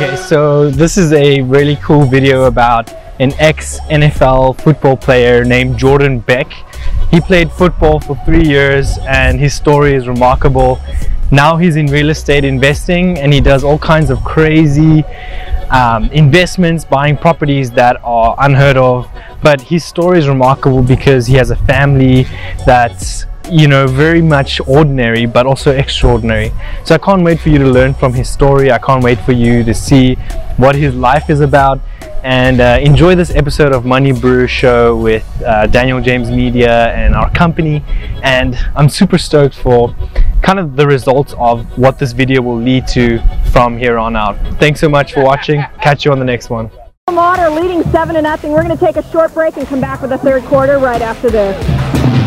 Okay, so this is a really cool video about an ex NFL football player named Jordan Beck. He played football for three years and his story is remarkable. Now he's in real estate investing and he does all kinds of crazy um, investments, buying properties that are unheard of. But his story is remarkable because he has a family that's you know, very much ordinary but also extraordinary. So I can't wait for you to learn from his story. I can't wait for you to see what his life is about and uh, enjoy this episode of Money Brew Show with uh, Daniel James Media and our company. And I'm super stoked for kind of the results of what this video will lead to from here on out. Thanks so much for watching. Catch you on the next one. Mater leading seven to nothing. We're going to take a short break and come back with the third quarter right after this.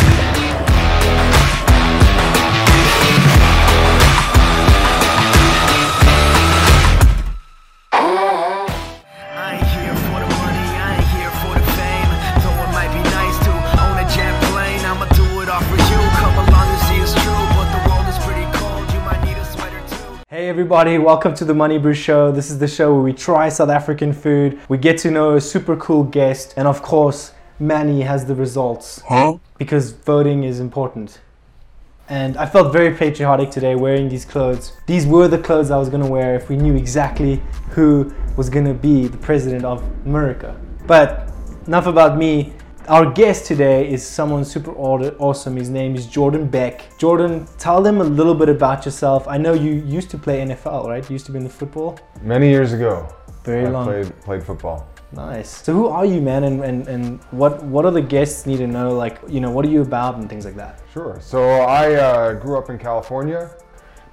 Everybody, welcome to the Money Brew Show. This is the show where we try South African food, we get to know a super cool guest, and of course, Manny has the results. Huh? Because voting is important. And I felt very patriotic today wearing these clothes. These were the clothes I was gonna wear if we knew exactly who was gonna be the president of America. But enough about me. Our guest today is someone super awesome. His name is Jordan Beck. Jordan, tell them a little bit about yourself. I know you used to play NFL, right? You used to be in the football. Many years ago, Very I long. played played football. Nice. So who are you, man? And, and, and what what are the guests need to know? Like, you know, what are you about and things like that. Sure. So I uh, grew up in California,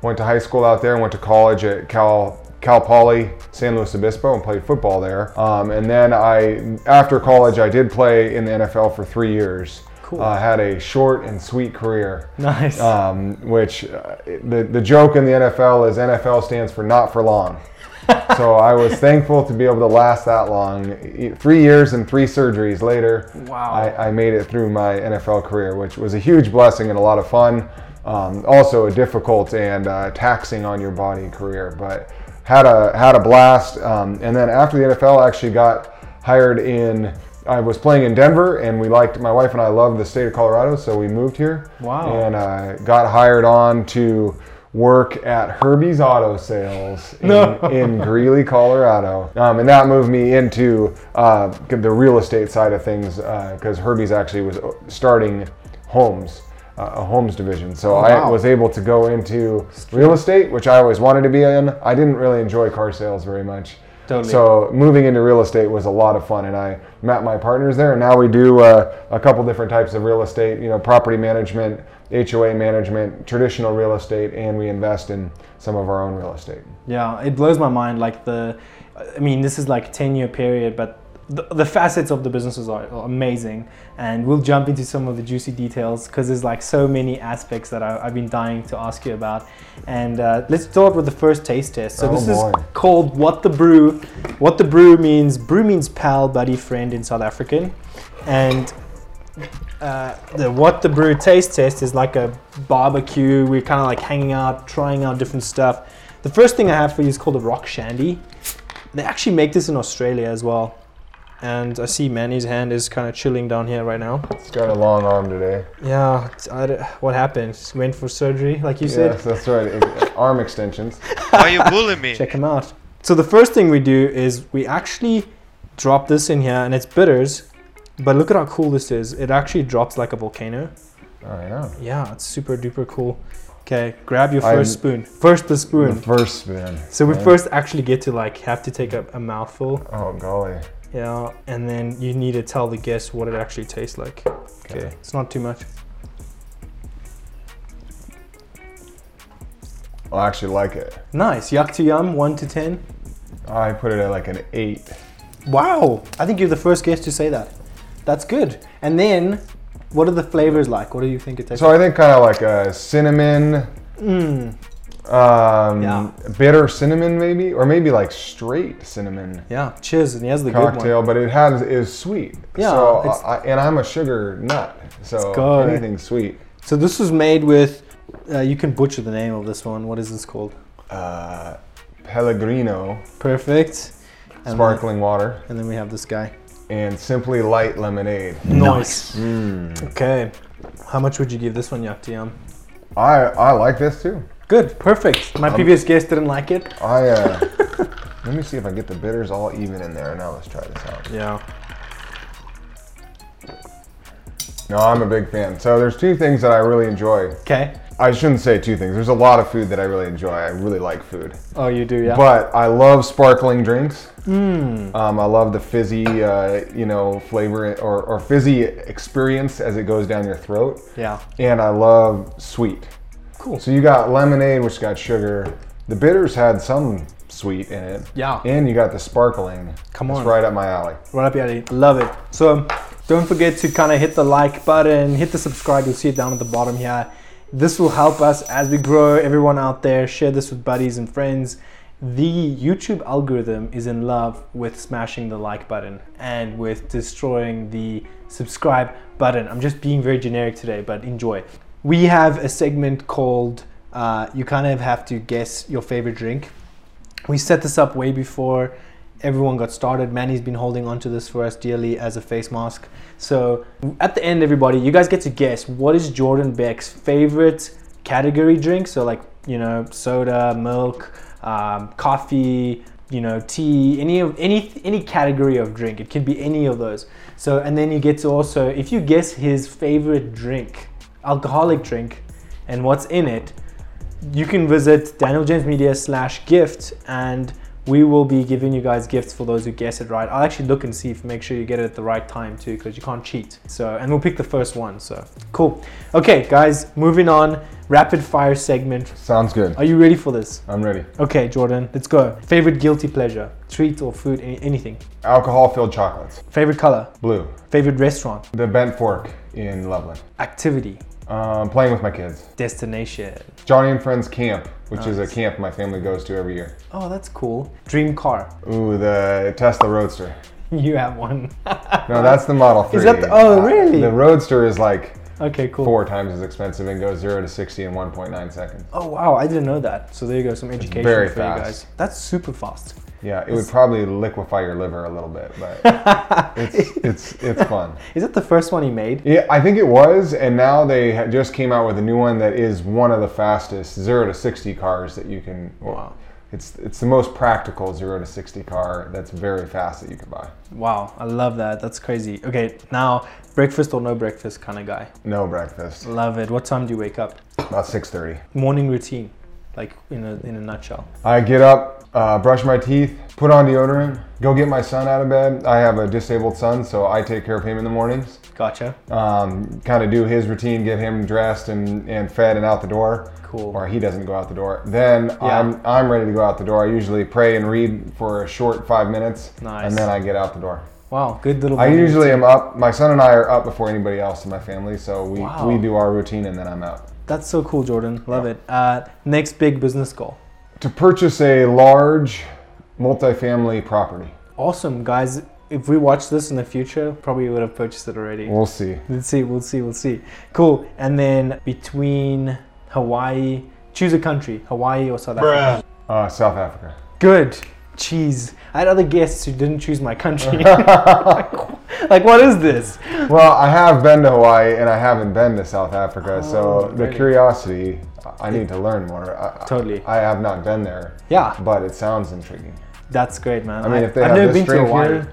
went to high school out there, and went to college at Cal Cal Poly San Luis Obispo and played football there. Um, and then I, after college, I did play in the NFL for three years. Cool. Uh, had a short and sweet career. Nice. Um, which uh, the the joke in the NFL is NFL stands for not for long. so I was thankful to be able to last that long. Three years and three surgeries later, Wow. I, I made it through my NFL career, which was a huge blessing and a lot of fun. Um, also a difficult and uh, taxing on your body career, but had a had a blast. Um, and then after the NFL, I actually got hired in. I was playing in Denver, and we liked my wife and I loved the state of Colorado, so we moved here. Wow. And uh, got hired on to work at Herbie's Auto Sales in, No. in Greeley, Colorado. Um, and that moved me into uh, the real estate side of things because Herbie's actually was starting homes, uh, a homes division. So Oh, I was able to go into real estate, which I always wanted to be in. I didn't really enjoy car sales very much. Totally. So moving into real estate was a lot of fun, and I met my partners there. And now we do uh, a couple different types of real estate. You know, property management, HOA management, traditional real estate, and we invest in some of our own real estate. Yeah, it blows my mind. Like the, I mean, this is like a ten year period, but the, the facets of the businesses are are amazing, and we'll jump into some of the juicy details because there's like so many aspects that I, I've been dying to ask you about. And uh, let's start with the first taste test. So Oh, this boy. is called what the brew. What the brew means. Brew means pal, buddy, friend in South African, and uh, the what the brew taste test is like a barbecue. We're kind of like hanging out, trying out different stuff. The first thing I have for you is called a rock shandy. They actually make this in Australia as well. And I see Manny's hand is kind of chilling down here right now. It's got a long arm today. Yeah, it's- I d- what happened? Just went for surgery, like you said. Yes, that's right. Arm extensions. Why are you bullying me? Check him out. So the first thing we do is we actually drop this in here, and it's bitters. But look at how cool this is. It actually drops like a volcano. Oh yeah. Yeah, it's super duper cool. Okay, grab your I'm- 1st spoon. First the The spoon. first spoon. So we right? first actually get to like have to take a, a mouthful. Oh golly. Yeah, and then you need to tell the guest what it actually tastes like. Okay, Okay. it's not too much. I actually like it. Nice. Yuck to yum, one to ten. I put it at like an eight. Wow, I think you're the first guest to say that. That's good. And then, what are the flavors like? What do you think it tastes So I think kind of like a cinnamon, Mm, um, Yeah. bitter cinnamon maybe, or maybe like straight cinnamon yeah, cheers. And he has the good one. cocktail, but it has is sweet. Yeah, So I, and I'm a sugar nut, so good. anything sweet. So this was made with. Uh, you can butcher the name of this one. What is this called? Uh, Pellegrino Perfect. And sparkling water and then we have this guy. and Simply Light lemonade. Nice. Okay. How much would you give this one, yuck to yum? I I like this too. Good. Perfect. My previous guest didn't like it. I uh, let me see if I get the bitters all even in there. Now let's try this out. Yeah. No, I'm a big fan. So there's two things that I really enjoy. Okay. I shouldn't say two things. There's a lot of food that I really enjoy. I really like food, Oh, you do, yeah. but I love sparkling drinks. Um, I love the fizzy, uh, you know, flavor or, or fizzy experience as it goes down your throat. yeah. and I love sweet. Cool. So you got lemonade, which got sugar. The bitters had some sweet in it. Yeah. And you got the sparkling. Come on. It's right up my alley. Right up your alley. Love it. So um, don't forget to kind of hit the like button, hit the subscribe. You'll see it down at the bottom here. This will help us as we grow. Everyone out there, share this with buddies and friends. The YouTube algorithm is in love with smashing the like button and with destroying the subscribe button. I'm just being very generic today, but enjoy. We have a segment called uh, You Kind of Have to Guess Your Favorite Drink we set this up way before everyone got started. Manny's been holding on to this for us dearly as a face mask. So at the end, everybody, you guys get to guess what is Jordan Beck's favorite category drink. So like you know, soda, milk, um, coffee, you know, tea, any of any any category of drink. It can be any of those. So and then you get to also if you guess his favorite drink, alcoholic drink, and what's in it, you can visit Daniel James Media slash gift and we will be giving you guys gifts for those who guess it right. I'll actually look and see if make sure you get it at the right time too, because you can't cheat. So and we'll pick the first one. So cool. Okay, guys, moving on. Rapid fire segment. Sounds good. Are you ready for this? I'm ready. Okay, Jordan, let's go. Favorite guilty pleasure, treat or food, any, anything. Alcohol filled chocolates. Favorite color, Blue. favorite restaurant, The bent fork in Loveland. activity, Um, playing with my kids. destination. Joni and Friends Camp, which is a camp my family goes to every year. Oh, that's cool. Dream car. Ooh, the Tesla Roadster. You have one. No, that's the Model 3. Is that the- oh, Uh, really? The Roadster is like okay, cool. four times as expensive and goes 0 to 60 in 1.9 seconds. Oh wow, I didn't know that. So there you go, some education for you guys. That's super fast. Yeah, it would probably liquefy your liver a little bit, but it's it's it's fun. Is it the first one he made? Yeah, I think it was, and now they just came out with a new one that is one of the fastest zero to sixty cars that you can. well, Wow. It's it's the most practical zero to sixty car that's very fast that you can buy. Wow, I love that. That's crazy. Okay, now breakfast or no breakfast kind of guy. No breakfast. Love it. What time do you wake up? About six thirty. Morning routine, like in a in a nutshell. I get up, uh, brush my teeth, put on deodorant, go get my son out of bed. I have a disabled son, so I take care of him in the mornings. Gotcha. um, kind of do his routine, get him dressed and, and fed and out the door. Cool. Or he doesn't go out the door. Then I'm I'm ready to go out the door. I usually pray and read for a short five minutes, Nice. and then I get out the door. Wow, good little. I usually routine. am up. My son and I are up before anybody else in my family, so we, Wow. we do our routine and then I'm out. That's so cool, Jordan. Love it. Uh, next big business goal. To purchase a large multifamily property. Awesome, guys. If we watch this in the future, probably would have purchased it already. We'll see. Let's see, we'll see, we'll see. Cool. And then between Hawaii, choose a country, Hawaii or South Africa. Uh, South Africa. Good. Jeez. I had other guests who didn't choose my country. like, what is this? Well, I have been to Hawaii and I haven't been to South Africa, oh, so Oh, the curiosity, I need to learn more. I, Totally. I have not been there, Yeah, but it sounds intriguing. that's great, man. I mean, if they I've have never this been to drink Hawaii. here,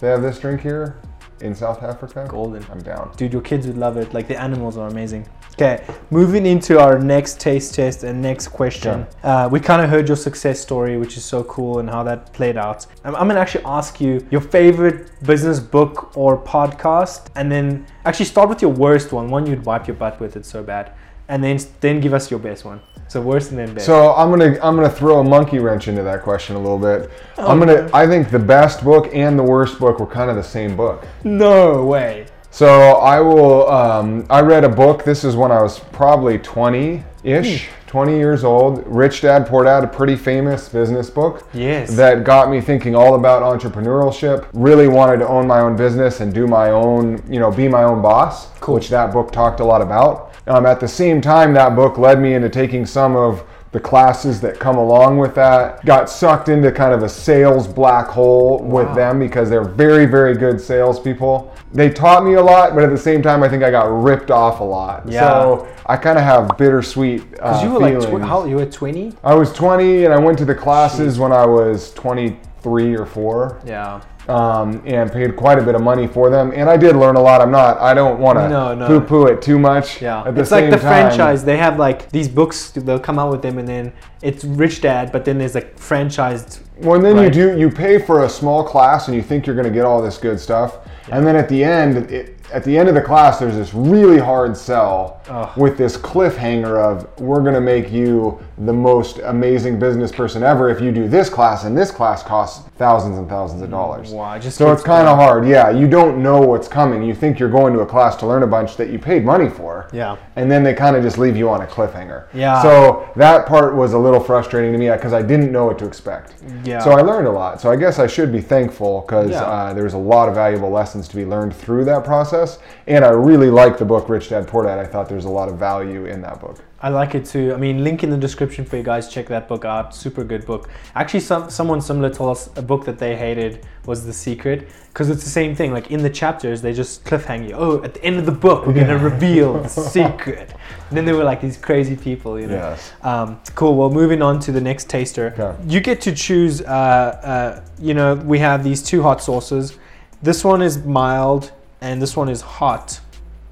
they have this drink here in South Africa. Golden. I'm down. Dude, your kids would love it. Like, the animals are amazing. Okay, moving into our next taste test and next question. Uh, we kind of heard your success story, which is so cool, and how that played out. I'm, I'm gonna actually ask you your favorite business book or podcast, and then actually start with your worst one, one you'd wipe your butt with. It's so bad, and then then give us your best one. So worst and then best. So I'm gonna I'm gonna throw a monkey wrench into that question a little bit. Oh, I'm gonna I think the best book and the worst book were kind of the same book. no way. So I will. Um, I read a book. This is when I was probably 20-ish, Hmm. 20 years old. Rich Dad Poor Dad, a pretty famous business book. Yes. That got me thinking all about entrepreneurship. Really wanted to own my own business and do my own, you know, be my own boss. Cool. Which that book talked a lot about. Um, at the same time, that book led me into taking some of the classes that come along with that. Got sucked into kind of a sales black hole with them because they're very, very good salespeople. They taught me a lot, but at the same time, I think I got ripped off a lot. Yeah. So I kind of have bittersweet uh, Because you were like, tw- how you were 20? I was 20 and I went to the classes when I was 23 or 4 Yeah. Um, and paid quite a bit of money for them. And I did learn a lot. I'm not, I don't want to No, no. poo poo it too much. Yeah, At the it's like the time- franchise. They have like these books. They'll come out with them, and then it's Rich Dad. But then there's like franchised. Well, and then Right. you do, you pay for a small class and you think you're going to get all this good stuff. And then at the end, it, at the end of the class, there's this really hard sell with this cliffhanger of we're going to make you the most amazing business person ever if you do this class, and this class costs thousands and thousands of dollars. Wow, just so it's kind of hard. Yeah, you don't know what's coming. You think you're going to a class to learn a bunch that you paid money for. Yeah. And then they kind of just leave you on a cliffhanger. Yeah. So that part was a little frustrating to me because I didn't know what to expect. Yeah. So I learned a lot. So I guess I should be thankful because Yeah. uh, there's a lot of valuable lessons to be learned through that process. And I really like the book Rich Dad Poor Dad. I thought there's a lot of value in that book. I like it too. I mean, link in the description for you guys. Check that book out. Super good book. Actually, some someone similar told us a book that they hated was The Secret because it's the same thing. Like in the chapters, they just cliffhang you. Oh, at the end of the book, we're gonna reveal the secret. And then they were like these crazy people, you know. Yes. Um, cool. Well, moving on to the next taster. Okay. You get to choose. Uh, uh, you know, we have these two hot sauces. This one is mild, and this one is hot.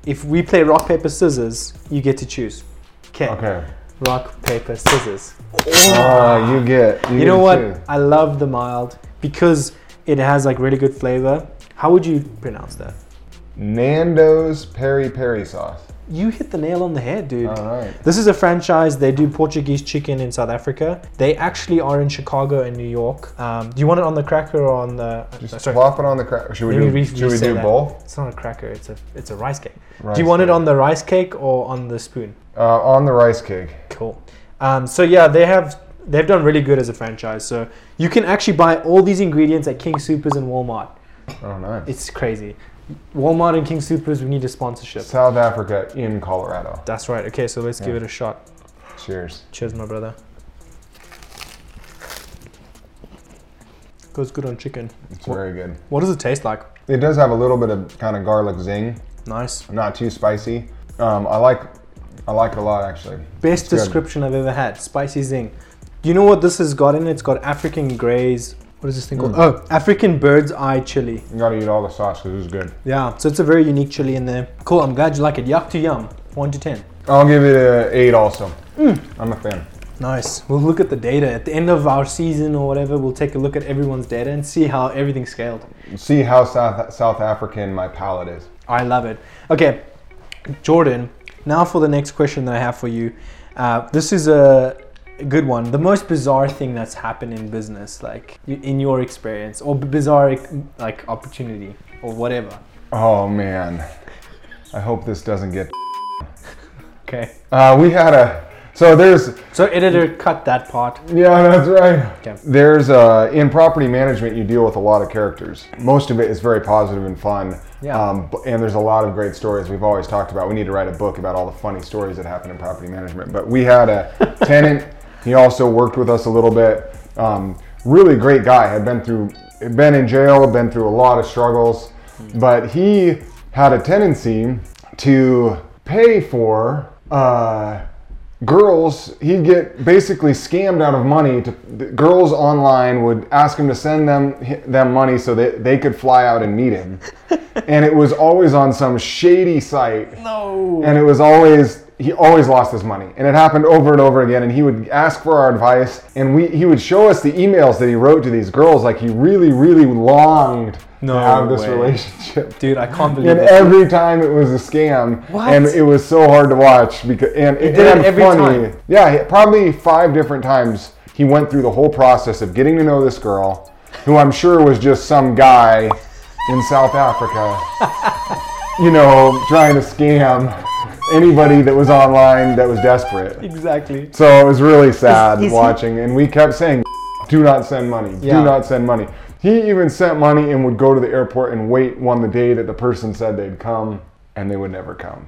If we play rock paper scissors, you get to choose. Okay. Okay. Rock paper scissors. Uh, you get. You, You know what? two. I love the mild because it has like really good flavor. How would you pronounce that? Nando's peri peri sauce. You hit the nail on the head, dude. All right. This is a franchise. They do Portuguese chicken in South Africa. They actually are in Chicago and New York. Um, do you want it on the cracker or on the? Just uh, sorry. plop it on the crack. Should we me do? should we do that. both? It's not a cracker. It's a it's a rice cake. Rice do you want it on the rice cake or on the spoon? Uh, on the rice cake. Cool. Um, so yeah, they have they've done really good as a franchise. So you can actually buy all these ingredients at King Supers and Walmart. Oh, nice. It's crazy. Walmart and King Supers, we need a sponsorship. South Africa in Colorado. That's right. Okay, so let's give it a shot. Cheers. Cheers, my brother. Goes good on chicken. It's What- very good. What does it taste like? It does have a little bit of kind of garlic zing. Nice. Not too spicy. Um, I like. I like it a lot actually. Best It's good. description I've ever had. Spicy zing. You know what this has got in it? It's got African grays. What is this thing called? Oh, African bird's eye chili. You gotta eat all the sauce because it's good. Yeah, so it's a very unique chili in there. Cool, I'm glad you like it. Yuck to yum. 1 to 10. I'll give it an eight also. Mm. I'm a fan. Nice. We'll look at the data. At the end of our season or whatever, we'll take a look at everyone's data and see how everything scaled. See how South South African my palate is. I love it. Okay, Jordan, now for the next question that I have for you. Uh, this is a good one. The most bizarre thing that's happened in business, like in your experience, or bizarre like opportunity, or whatever. Oh man, I hope this doesn't get. Okay. Uh, we had a. So there's So editor, cut that part. Yeah, that's right. Okay. There's uh, in property management, you deal with a lot of characters. Most of it is very positive and fun. Yeah. Um, and there's a lot of great stories. We've always talked about. We need to write a book about all the funny stories that happen in property management. But we had a tenant. He also worked with us a little bit. Um, really great guy. Had been through, been in jail. Been through a lot of struggles. But he had a tendency to pay for. Uh, girls he'd get basically scammed out of money to the girls online would ask him to send them them money so that they could fly out and meet him and it was always on some shady site No. and it was always he always lost his money and it happened over and over again and he would ask for our advice and we he would show us the emails that he wrote to these girls like he really really longed No to have this way. relationship Dude, I can't believe and it. every time it was a scam, What? and it was so hard to watch because and did it and every funny. time? Yeah, probably five different times he went through the whole process of getting to know this girl, who I'm sure was just some guy in South Africa, you know, trying to scam anybody that was online that was desperate. Exactly. So it was really sad is he- watching, and we kept saying, "Do not send money. Yeah. Do not send money." He even sent money and would go to the airport and wait on the day that the person said they'd come, and they would never come.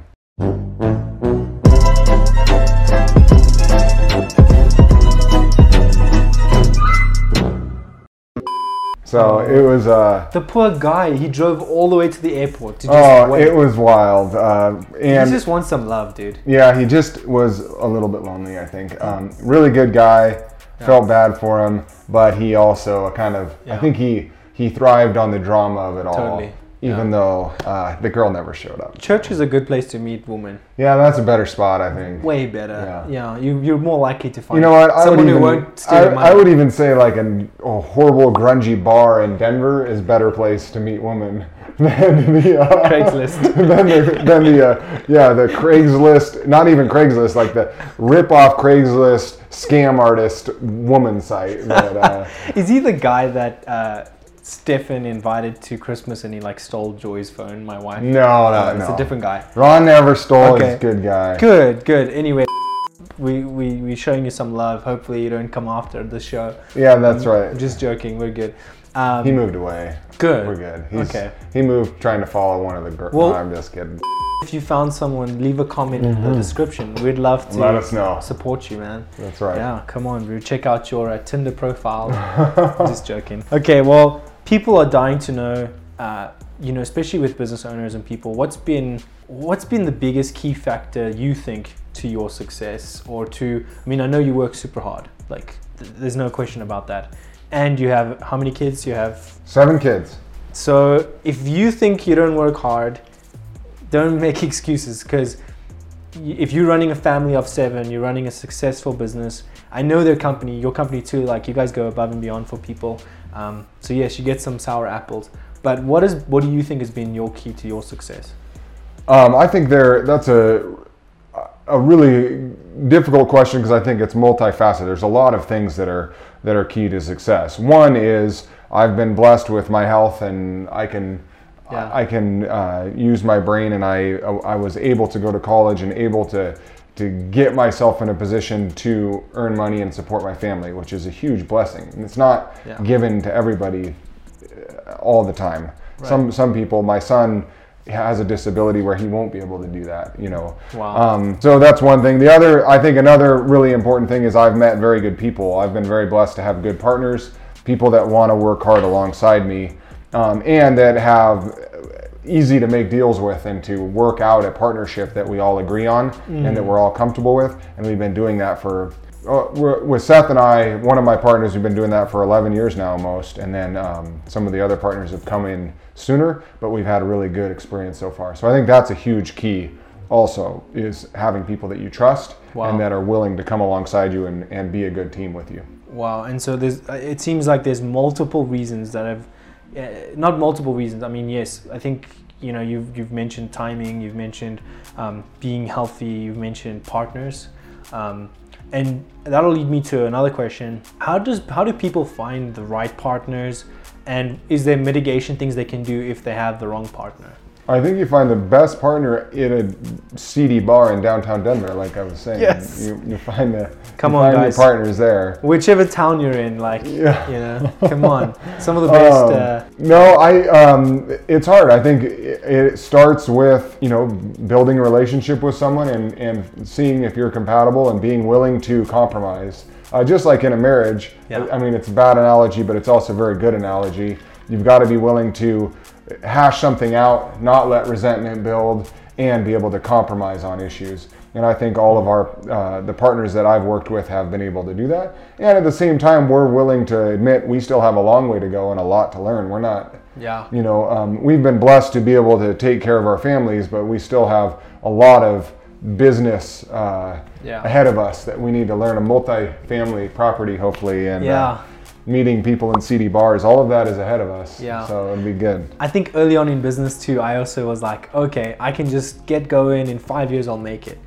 So it was. Uh, The poor guy, he drove all the way to the airport to just oh, wait. it was wild. Uh, he just wants some love, dude. Yeah, he just was a little bit lonely, I think. Um, really good guy. Felt bad for him, but he also kind of. I think he he thrived on the drama of it all. Totally. Even though uh, the girl never showed up. Church is a good place to meet women. Yeah, that's a better spot, I think. Way better. Yeah. Yeah, you, you're more likely to find You know what? I would someone even. who won't steal I, your money. I would even say like an, a horrible grungy bar in Denver is better place to meet women than the uh, Craigslist. than the, than the uh, yeah the Craigslist. Not even Craigslist, like the rip off Craigslist scam artist woman site. That, uh, Is he the guy that uh, Stefan invited to Christmas and he like stole Joy's phone? My wife. no, Uh, no, it's a different guy. Ron never stole. Okay. He's a good guy. Good, good. Anyway, we we we showing you some love. Hopefully you don't come after the show. Yeah, that's I'm right. just joking. We're good. Um, He moved away. good. We're good. He's, Okay. He moved trying to follow one of the girls. Well- no, I'm just kidding. If you found someone, leave a comment in the description. We'd love to Mm-hmm. Let us know. support you, man. That's right. Yeah, come on, bro. Check out your uh, Tinder profile. Just joking. Okay, well, people are dying to know, uh, you know, especially with business owners and people, what's been what's been the biggest key factor you think to your success or to? I mean, I know you work super hard. Like, th- there's no question about that. And you have how many kids? You have Seven kids. so if you think you don't work hard, don't make excuses because if you're running a family of seven, you're running a successful business. I know their company, your company too. Like you guys go above and beyond for people. Um, so yes, you get some sour apples. But what is what do you think has been your key to your success? Um, I think there. That's a a really difficult question because I think it's multifaceted. There's a lot of things that are that are key to success. One is I've been blessed with my health, and I can Yeah. I can uh, use my brain, and I I was able to go to college and able to to get myself in a position to earn money and support my family, which is a huge blessing. And it's not Yeah. given to everybody uh, all the time. Some some people, my son has a disability where he won't be able to do that, you know. Wow. Um, so that's one thing. The other, I think another really important thing is I've met very good people. I've been very blessed to have good partners, people that want to work hard alongside me, um, and that have easy to make deals with and to work out a partnership that we all agree on and that we're all comfortable with. And we've been doing that for uh, with Seth and I, one of my partners, we've been doing that for 11 years now almost. And then um, some of the other partners have come in sooner, but we've had a really good experience so far. So I think that's a huge key also is having people that you trust Wow. and that are willing to come alongside you and, and be a good team with you. Wow, and so there's. uh, It seems like there's multiple reasons that have, uh, not multiple reasons. I mean, yes, I think you know you've you've mentioned timing, you've mentioned um, being healthy, you've mentioned partners, um, and that'll lead me to another question. How does how do people find the right partners, and is there mitigation things they can do if they have the wrong partner? I think you find the best partner in a seedy bar in downtown Denver, like I was saying. Yes. You, you find the Come you on, find guys. your partners there. Whichever town you're in, like Yeah. you know, come on, some of the best. Um, uh, no, I. Um, it's hard. I think it, it starts with you know building a relationship with someone and and seeing if you're compatible and being willing to compromise. Uh, just like in a marriage, Yeah. I mean it's a bad analogy, but it's also a very good analogy. You've got to be willing to hash something out, not let resentment build, and be able to compromise on issues. And I think all of our uh, the partners that I've worked with have been able to do that. And at the same time, we're willing to admit we still have a long way to go and a lot to learn. We're not, yeah. you know, um, we've been blessed to be able to take care of our families, but we still have a lot of business uh, Yeah. ahead of us that we need to learn. A multi-family property, hopefully, and Yeah. uh, meeting people in seedy bars. All of that is ahead of us. Yeah. So it'll be good. I think early on in business too, I also was like, okay, I can just get going. In five years, I'll make it.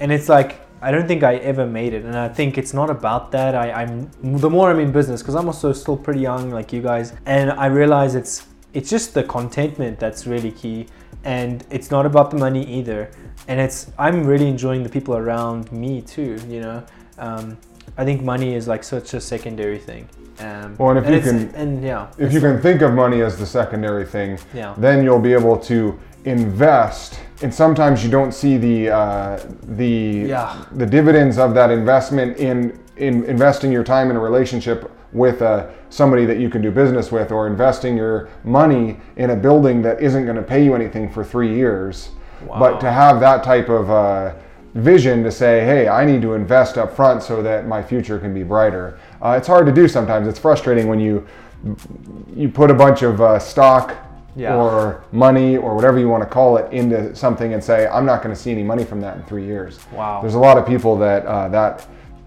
And it's like, I don't think I ever made it. And I think it's not about that. I, I'm the more I'm in business, because I'm also still pretty young, like you guys, and I realize it's it's just the contentment that's really key. And it's not about the money either. And it's I'm really enjoying the people around me too. You know, um, I think money is like such a secondary thing. Um, Well, and if you can- and yeah, If you can think of money as the secondary thing, Yeah. then you'll be able to invest. And sometimes you don't see the uh, the Yeah. the dividends of that investment in in investing your time in a relationship with uh, somebody that you can do business with, or investing your money in a building that isn't going to pay you anything for three years. But to have that type of uh, vision to say, hey, I need to invest up front so that my future can be brighter. Uh, it's hard to do sometimes. It's frustrating when you you put a bunch of uh, stock Yeah. or money or whatever you want to call it into something and say, I'm not going to see any money from that in three years. Wow. There's a lot of people that uh, that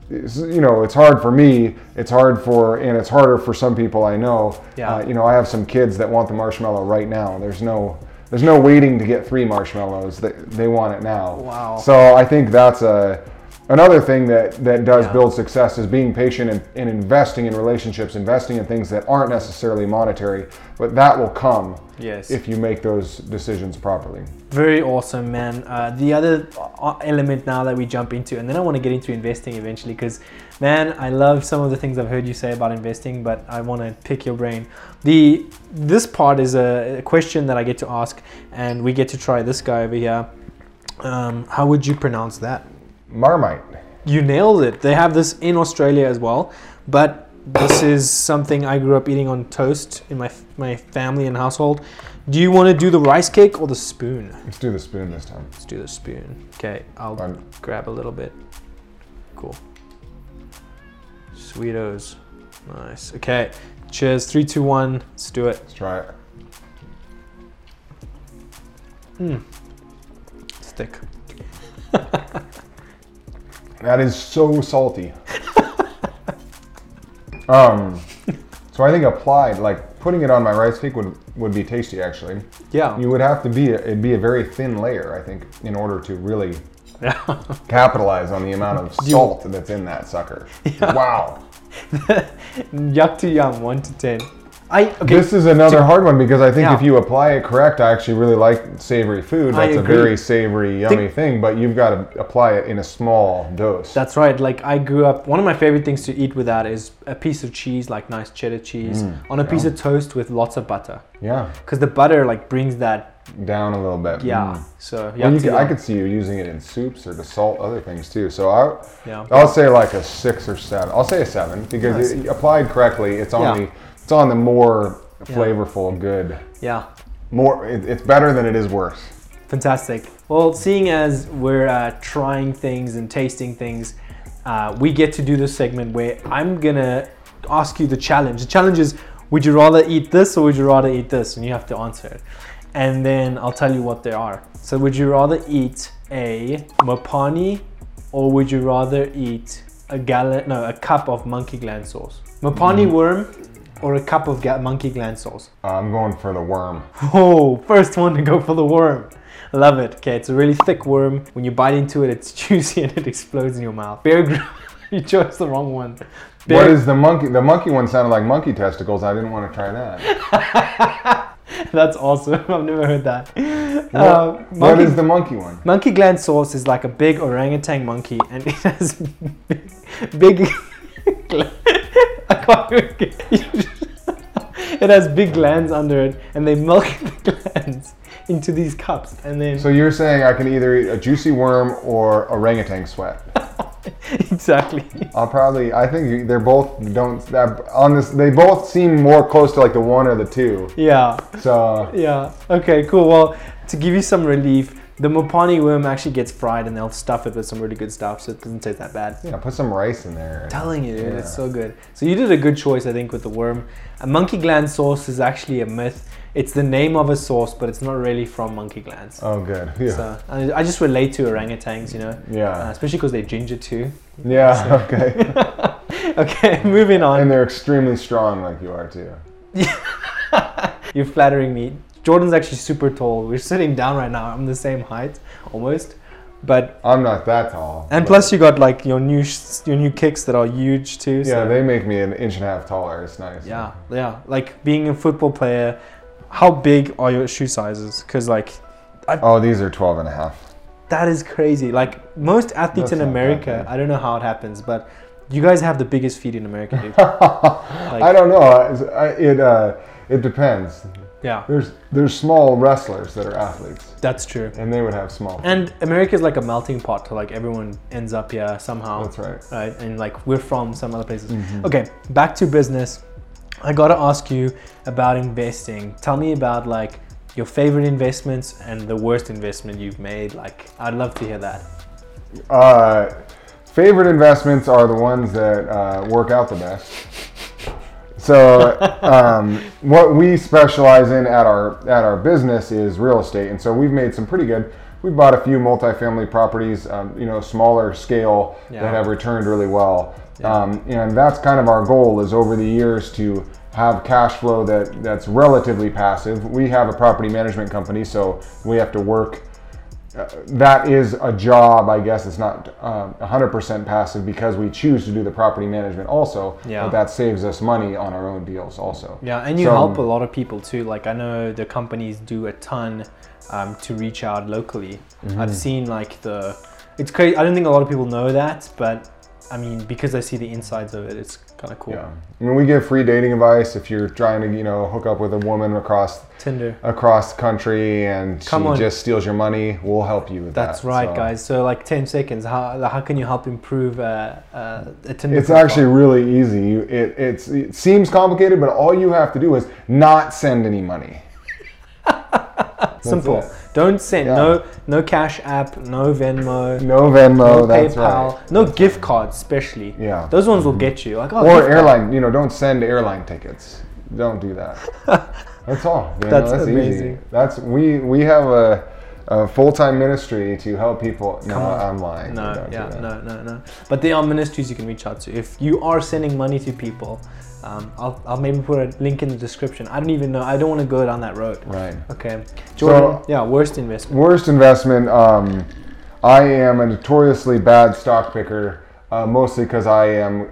is, you know, it's hard for me. It's hard for, and it's harder for some people I know. Yeah. Uh, you know, I have some kids that want the marshmallow right now. There's no, there's no waiting to get three marshmallows. They, they want it now. Wow. So I think that's a another thing that that does Yeah. build success is being patient and, and investing in relationships, investing in things that aren't necessarily monetary, but that will come Yes. if you make those decisions properly. Very awesome, man. Uh, the other uh, element now that we jump into, and then I want to get into investing eventually, because, man, I love some of the things I've heard you say about investing, but I want to pick your brain. The this part is a, a question that I get to ask, and we get to try this guy over here. Um, how would you pronounce that? Marmite. You nailed it. They have this in Australia as well, but this is something I grew up eating on toast in my my family and household. Do you want to do the rice cake or the spoon? Let's do the spoon this time. Let's do the spoon. Okay, I'll Fine. grab a little bit. Cool. Sweetos. Nice. Okay. Cheers. Three, two, one. Let's do it. Let's try it. Hmm. Stick. That is so salty. um, so I think applied, like putting it on my rice cake would would be tasty. Actually, Yeah. you would have to be it'd be a very thin layer, I think, in order to really Yeah. capitalize on the amount of salt that's in that sucker. Wow. Yuck to yum. One to ten. I okay. This is another hard one because I think Yeah. if you apply it correct, I actually really like savory food. That's a very savory, yummy thing, but you've got to apply it in a small dose. That's right. Like I grew up. One of my favorite things to eat with that is a piece of cheese, like nice cheddar cheese, on a piece of toast with lots of butter. yeah, Because the butter like brings that. down a little bit. Yeah. Mm. So Well, yuck you to could, I could see you using it in soups or to salt other things too. So I, Yeah. I'll say like a six or seven. I'll say a seven because Nice. it, applied correctly, it's only. Yeah. It's on the more flavorful, good. Yeah. More, it, it's better than it is worse. Fantastic. Well, seeing as we're uh, trying things and tasting things, uh, we get to do this segment where I'm gonna ask you the challenge. The challenge is: Would you rather eat this or would you rather eat this? And you have to answer it. And then I'll tell you what they are. So, would you rather eat a mopani or would you rather eat a gallon, no, a cup of monkey gland sauce? Mopani worm or a cup of monkey gland sauce? Uh, I'm going for the worm. Oh, first one to go for the worm. Love it. Okay, it's a really thick worm. When you bite into it, it's juicy and it explodes in your mouth. Bear Grylls, you chose the wrong one. What Bear- is the monkey? The monkey one sounded like monkey testicles. I didn't want to try that. That's awesome. I've never heard that. What, Uh, monkey, is the monkey one? monkey gland sauce is like a big orangutan monkey, and it has big. big gla- I can't even get- It has big glands under it, and they milk the glands into these cups, and then So you're saying I can either eat a juicy worm or orangutan sweat? exactly. I'll probably. I think they're both don't that on this. They both seem more close to like the one or the two. Yeah. So Yeah. Okay. Cool. Well, to give you some relief, the mopani worm actually gets fried, and they'll stuff it with some really good stuff, so it doesn't taste that bad. yeah, put some rice in there. I'm telling you, dude, Yeah. it's so good. So you did a good choice, I think, with the worm. A monkey gland sauce is actually a myth. It's the name of a sauce, but it's not really from monkey glands. Oh, good. Yeah. So I, I just relate to orangutans, you know, uh, yeah. especially because they're ginger too. yeah. Okay. Okay, moving on. and they're extremely strong, like you are too. You're flattering me. Jordan's actually super tall. We're sitting down right now. I'm the same height, almost. But I'm not that tall. and plus you got like your new sh- your new kicks that are huge too. Yeah, so- they make me an inch and a half taller. It's nice. Yeah, yeah. Like being a football player, how big are your shoe sizes? Because like Oh, these are 12 and a half. that is crazy. Like most athletes That's in America. I don't know how it happens, but you guys have the biggest feet in America, dude. I don't know. I- I- It uh, it depends. Yeah, There's there's small wrestlers that are athletes, that's true. and they would have small. And America is like a melting pot. To like everyone ends up here somehow. That's right. Right, and like we're from some other places. Mm-hmm. Okay, back to business. I gotta ask you about investing. Tell me about like your favorite investments and the worst investment you've made. Like, I'd love to hear that. Uh, favorite investments are the ones that uh, work out the best. So, um, what we specialize in at our at our business is real estate, and so we've made some pretty good. We've bought a few multifamily properties, um, you know, smaller scale Yeah. that have returned really well, um, and that's kind of our goal is over the years to have cash flow that that's relatively passive. We have a property management company, so we have to work that is a job, I guess. It's not um, 100% passive because we choose to do the property management also. Yeah. But that saves us money on our own deals also. Yeah, and you So- help a lot of people too. Like I know the companies do a ton um, to reach out locally. Mm-hmm. I've seen like the, it's crazy. I don't think a lot of people know that, but I mean because I see the insides of it, it's kind of cool. Yeah. I mean, we give free dating advice if you're trying to, you know, hook up with a woman across Tinder. across the country and Come she on. just steals your money. We'll help you with That's that. That's right, So- guys. So like ten seconds. How how can you help improve uh, uh, a Tinder? It's profile? actually really easy. You, it, it's, it seems complicated, but all you have to do is not send any money. simple. it. Don't send Yeah. no no Cash App, no Venmo, No Venmo, no that's PayPal, right. no gift cards, especially. Yeah. those ones will mm-hmm. get you. Like oh, or gift card. airline you know don't send airline tickets don't do that that's all you know, That's easy amazing. that's we we have a, a full-time ministry to help people no Come on. i'm lying No, yeah, no, no, no. But there are ministries you can reach out to. If you are sending money to people, um, I'll, I'll maybe put a link in the description. I don't even know. I don't want to go down that road. right Okay. Jordan, So- yeah, worst investment. worst investment um, i am a notoriously bad stock picker uh, mostly because i am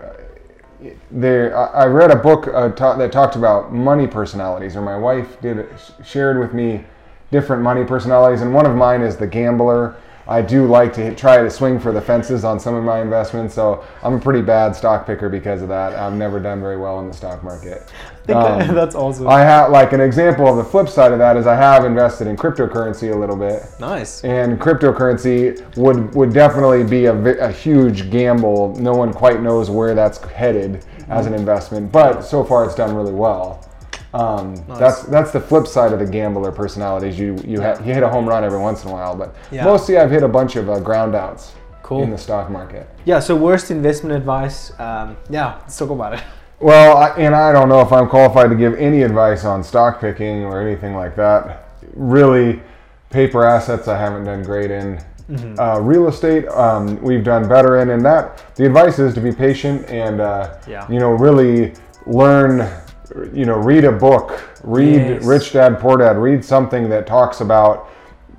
there I I read a book uh, ta- that talked about money personalities or my wife did shared with me different money personalities and one of mine is the gambler I do like to hit, try to swing for the fences on some of my investments, so I'm a pretty bad stock picker because of that. I've never done very well in the stock market. Um, That's awesome. I have like an example of the flip side of that is I have invested in cryptocurrency a little bit, nice. and cryptocurrency would would definitely be a, vi- a huge gamble. No one quite knows where that's headed as an investment, but so far it's done really well. Um, That's that's the flip side of the gambler personalities. You you ha- you hit a home run every once in a while, but Yeah. mostly I've hit a bunch of uh, ground outs Cool. in the stock market. Yeah. So worst investment advice. Um, yeah. Let's talk about it. Well, I, and I don't know if I'm qualified to give any advice on stock picking or anything like that. Really, paper assets I haven't done great in. Mm-hmm. Uh, real estate um, we've done better in, and that the advice is to be patient and uh, Yeah. you know really learn. You know, read a book, read Yes. Rich Dad Poor Dad, read something that talks about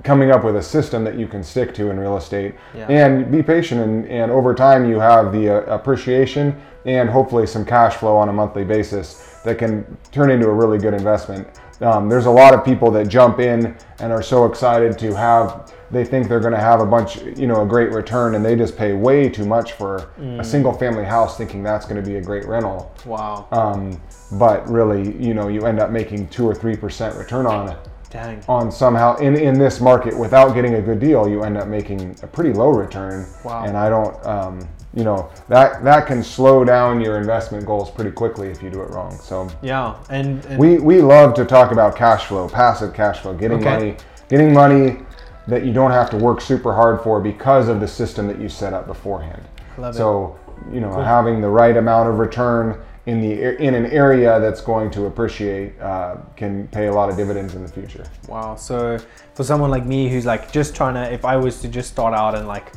coming up with a system that you can stick to in real estate Yeah. and be patient and, and over time you have the uh, appreciation and hopefully some cash flow on a monthly basis that can turn into a really good investment um, there's a lot of people that jump in and are so excited to have they think they're going to have a bunch you know a great return and they just pay way too much for a single family house thinking that's going to be a great rental Wow. um, but really you know you end up making two or three percent return on it. Dang. on somehow in, in this market without getting a good deal you end up making a pretty low return Wow. and i don't um, you know that that can slow down your investment goals pretty quickly if you do it wrong so Yeah. And, and we we love to talk about cash flow passive cash flow getting Okay. money getting money that you don't have to work super hard for because of the system that you set up beforehand Love it. so you know having the right amount of return in the in an area that's going to appreciate uh, can pay a lot of dividends in the future Wow. So for someone like me who's like just trying to, if I was to just start out and like,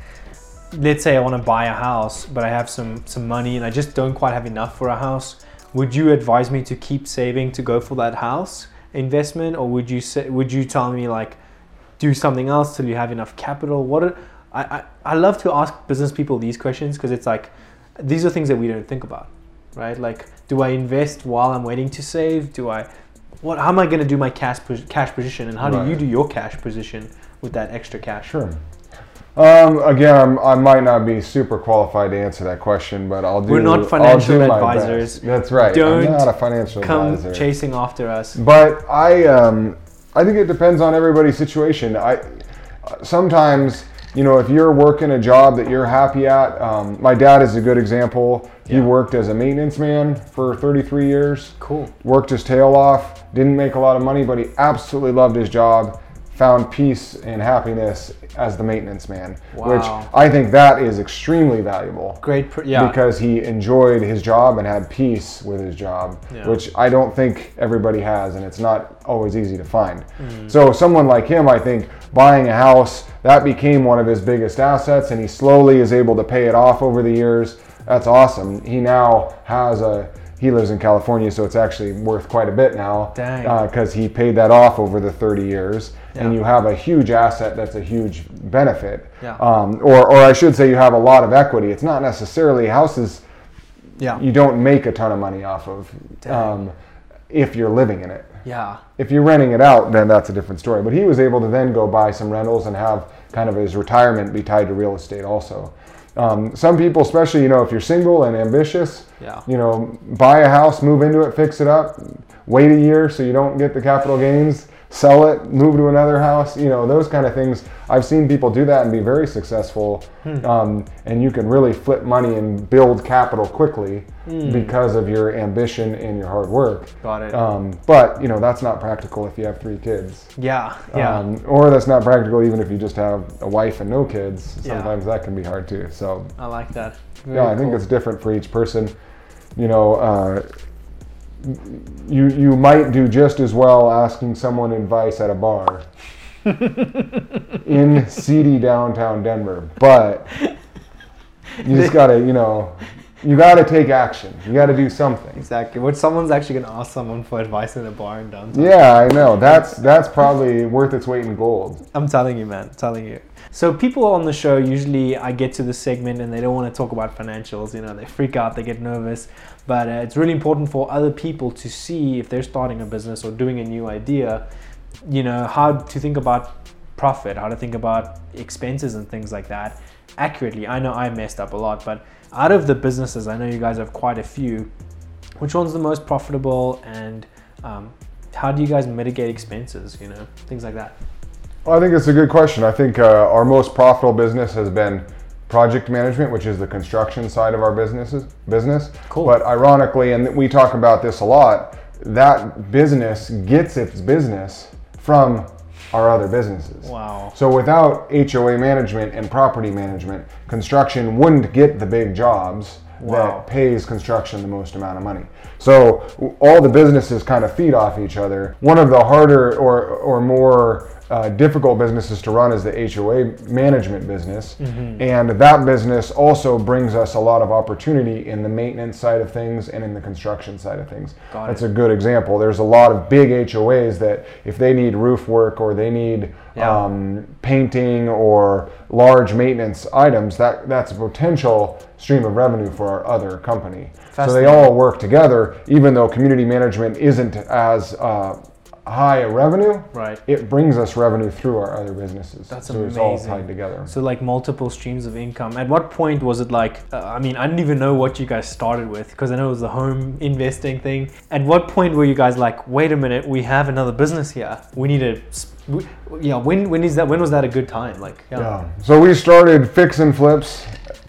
let's say I want to buy a house, but I have some some money and I just don't quite have enough for a house, would you advise me to keep saving to go for that house investment, or would you say would you tell me like do something else till you have enough capital? What are, I, I I love to ask business people these questions because it's like these are things that we don't think about, right? Like, do I invest while I'm waiting to save? Do I what how am I going to do my cash cash position and how do you do your cash position with that extra cash? Sure. Um, again, I'm, I might not be super qualified to answer that question, but I'll do. We're not financial advisors. That's right. Don't I'm not a financial Come advisor. chasing after us. But I, um, I think it depends on everybody's situation. I sometimes, you know, if you're working a job that you're happy at, um, my dad is a good example. He Yeah. worked as a maintenance man for 33 years. Cool. Worked his tail off. Didn't make a lot of money, but he absolutely loved his job. Found peace and happiness as the maintenance man, which I think that is extremely valuable Great. Pr- yeah. because he enjoyed his job and had peace with his job, Yeah. which I don't think everybody has, and it's not always easy to find. Mm. So, someone like him, I think, buying a house, that became one of his biggest assets, and he slowly is able to pay it off over the years. That's awesome. He now has a he lives in California, so it's actually worth quite a bit now Dang. because he paid that off over the 30 years, and you have a huge asset that's a huge benefit. Yeah. Um, or, or I should say, you have a lot of equity. It's not necessarily houses yeah. you don't make a ton of money off of um, if you're living in it. yeah. If you're renting it out, then that's a different story. But he was able to then go buy some rentals and have kind of his retirement be tied to real estate also. Um, some people, especially you know, if you're single and ambitious, Yeah. you know, buy a house, move into it, fix it up, wait a year so you don't get the capital gains, sell it, move to another house, you know, those kind of things. I've seen people do that and be very successful. Hmm. Um, and you can really flip money and build capital quickly Hmm. because of your ambition and your hard work. Got it. Um, but you know that's not practical if you have three kids. yeah. Yeah. Um, or that's not practical even if you just have a wife and no kids. Yeah. Sometimes that can be hard too. So I like that. Very yeah, I think it's different for each person. You know, uh, you you might do just as well asking someone advice at a bar in seedy downtown Denver, but you just gotta, you know, you gotta take action. You gotta do something. Exactly. What someone's actually gonna ask someone for advice in a bar in downtown. Yeah, I know. That's that's probably worth its weight in gold. I'm telling you, man. telling you. So people on the show usually I get to the segment and they don't want to talk about financials. You know, they freak out, they get nervous. But uh, it's really important for other people to see if they're starting a business or doing a new idea. You know how to think about profit, how to think about expenses and things like that accurately. I know I messed up a lot, but out of the businesses, I know you guys have quite a few. Which one's the most profitable, and um, how do you guys mitigate expenses? You know, things like that. Well, I think it's a good question. I think uh, our most profitable business has been project management, which is the construction side of our businesses business. Cool. But ironically, and we talk about this a lot, that business gets its business from our other businesses. Wow. So without HOA management and property management, construction wouldn't get the big jobs Wow. that pays construction the most amount of money. So all the businesses kind of feed off each other. One of the harder or or more uh, difficult businesses to run is the HOA management business, Mm-hmm. and that business also brings us a lot of opportunity in the maintenance side of things and in the construction side of things. Got That's it. a good example. There's a lot of big HOAs that if they need roof work or they need Yeah. um, painting or large maintenance items, that that's a potential stream of revenue for our other company. So they all work together, even though community management isn't as uh, high revenue. Right. It brings us revenue through our other businesses. That's so it's all tied together. So like multiple streams of income. At what point was it like? Uh, I mean, I didn't even know what you guys started with because I know it was the home investing thing. At what point were you guys like, wait a minute, we have another business here. We need to. we- Yeah. When when is that? When was that a good time? Like. Yeah. Yeah. So we started fix and flips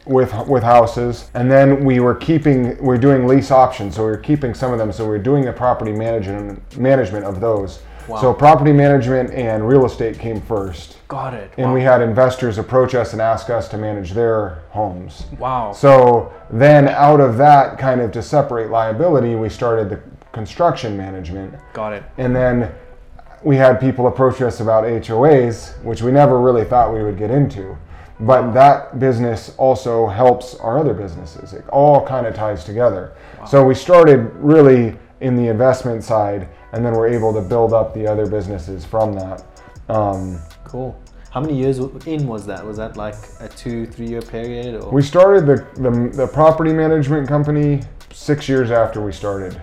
with with houses, and then we were keeping we're doing lease options. So we were keeping some of them. So we are doing the property management management of those. Wow. So property management and real estate came first. Got it. And wow. we had investors approach us and ask us to manage their homes. Wow. So then out of that kind of to separate liability, we started the construction management. Got it. And then we had people approach us about HOAs, which we never really thought we would get into. But that business also helps our other businesses. It all kind of ties together. So we started really in the investment side, and then we're able to build up the other businesses from that. Um, Cool. How many years in was that? Was that like a two, three year period? Or? we started the, the, the property management company six years after we started.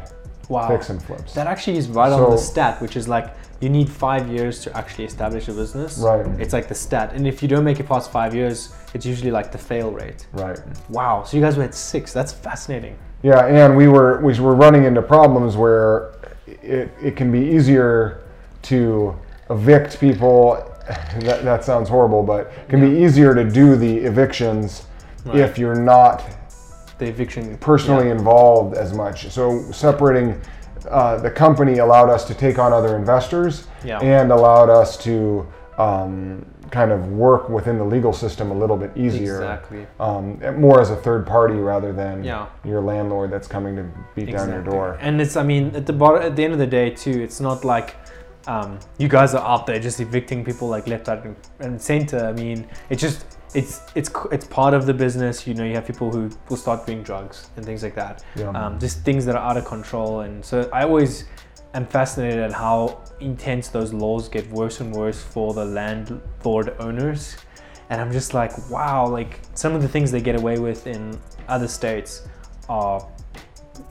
Wow. fix and flips. That actually is right on the stat, which is like you need five years to actually establish a business. Right. It's like the stat, and if you don't make it past five years, it's usually like the fail rate. right. Wow. So you guys were at six. That's fascinating. Yeah, and we were we were running into problems where it, it can be easier to evict people. That, that sounds horrible, but it can be easier to do the evictions if you're not The eviction. personally Yeah. involved as much. So separating uh, the company allowed us to take on other investors Yeah. and allowed us to um, kind of work within the legal system a little bit easier. Exactly. Um, more as a third party rather than Yeah. your landlord that's coming to beat down your door. And it's, I mean, at the bottom, at the end of the day, too, it's not like um, you guys are out there just evicting people like left, right, and- and center. I mean, it's just it's it's it's part of the business. You know, you have people who will start doing drugs and things like that. Yeah. Um, just things that are out of control. And so I always am fascinated at how intense those laws get worse and worse for the landlord owners. And I'm just like, wow, like some of the things they get away with in other states are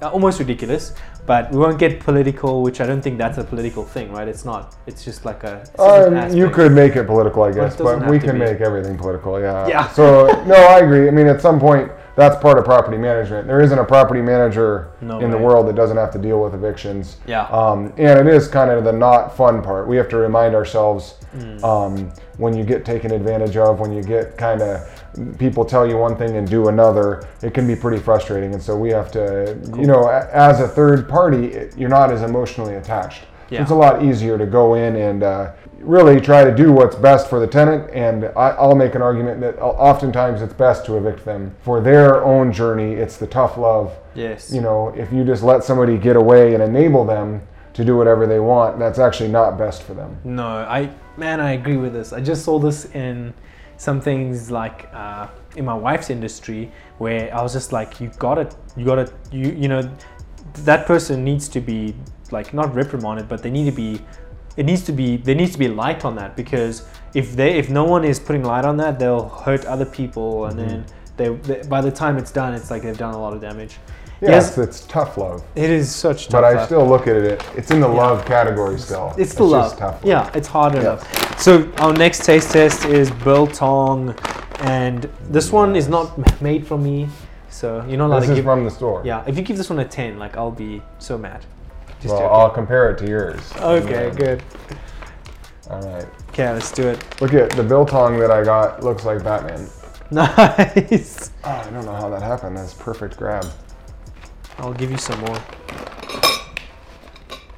almost ridiculous. But we won't get political, which I don't think that's a political thing, right? It's not. It's just like a. Um, you could make it political, I guess, doesn't but we can be. make everything political. Yeah. Yeah. So no, I agree. I mean, at some point, that's part of property management. There isn't a property manager No in the world that doesn't have to deal with evictions. Yeah. Um, and it is kind of the not fun part. We have to remind ourselves Mm. um, when you get taken advantage of, when you get kind of people tell you one thing and do another, it can be pretty frustrating. And so we have to, you know, as a third party, you're not as emotionally attached. Yeah. It's a lot easier to go in and uh, really try to do what's best for the tenant. And I, I'll make an argument that oftentimes it's best to evict them for their own journey. It's the tough love. Yes. You know, if you just let somebody get away and enable them to do whatever they want, that's actually not best for them. No, I man, I agree with this. I just saw this in some things like uh, in my wife's industry where I was just like, you gotta, you gotta, you you know, that person needs to be like not reprimanded, but they need to be. It needs to be there needs to be light on that because if they if no one is putting light on that, they'll hurt other people, and then they, they by the time it's done, it's like they've done a lot of damage. Yes, it's tough love. it is such. Tough. But I love. still look at it, it's in the love category still. It's still love. just tough love. Yeah, it's hard Yes. enough. So our next taste test is biltong, and this one is not made from me, so you're not allowed This to is from the store. yeah, if you give this one a ten, like I'll be so mad. Just Well, joking. I'll compare it to yours. okay, Yeah. good. All right. Okay, let's do it. Look at the biltong that I got. Looks like Batman. Nice. Oh, I don't know how that happened. That's perfect grab. I'll give you some more.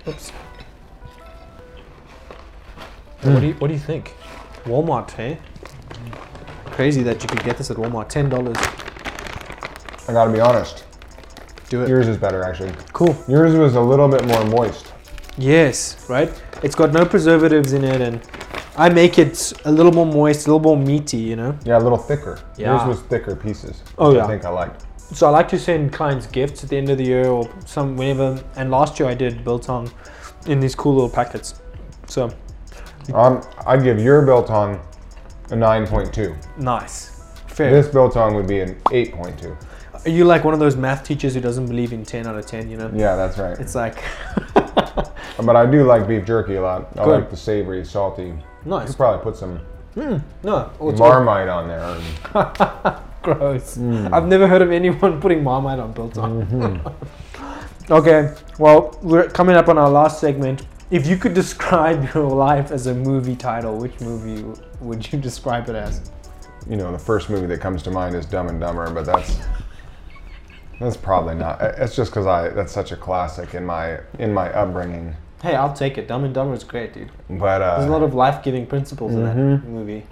Oops. What do you What do you think? Walmart, hey? Crazy that you could get this at Walmart. Ten dollars. I gotta be honest. Do it. Yours is better, actually. Cool. Yours was a little bit more moist. Yes, right? It's got no preservatives in it and I make it a little more moist, a little more meaty, you know? Yeah, a little thicker. Yeah. Yours was thicker pieces. Oh, yeah. I think I liked. So I like to send clients gifts at the end of the year or some whenever. And last year I did biltong in these cool little packets. So Um, I'd give your biltong a 9.2. nice. Fair. This biltong would be an 8.2. Are you like one of those math teachers who doesn't believe in 10 out of 10, you know? Yeah, that's right. It's like, But I do like beef jerky a lot. I Good. like the savory, salty. You nice. could probably put some No, oh, it's Marmite on there. gross. Mm. I've never heard of anyone putting Marmite on biltong. Mm-hmm. okay, well, we're coming up on our last segment. If you could describe your life as a movie title, which movie would you describe it as? you know, the first movie that comes to mind is Dumb and Dumber, but that's that's probably not. It's just because I that's such a classic in my in my upbringing. Hey, I'll take it. Dumb and Dumber is great, dude. But uh, There's a lot of life-giving principles in that Mm-hmm. movie.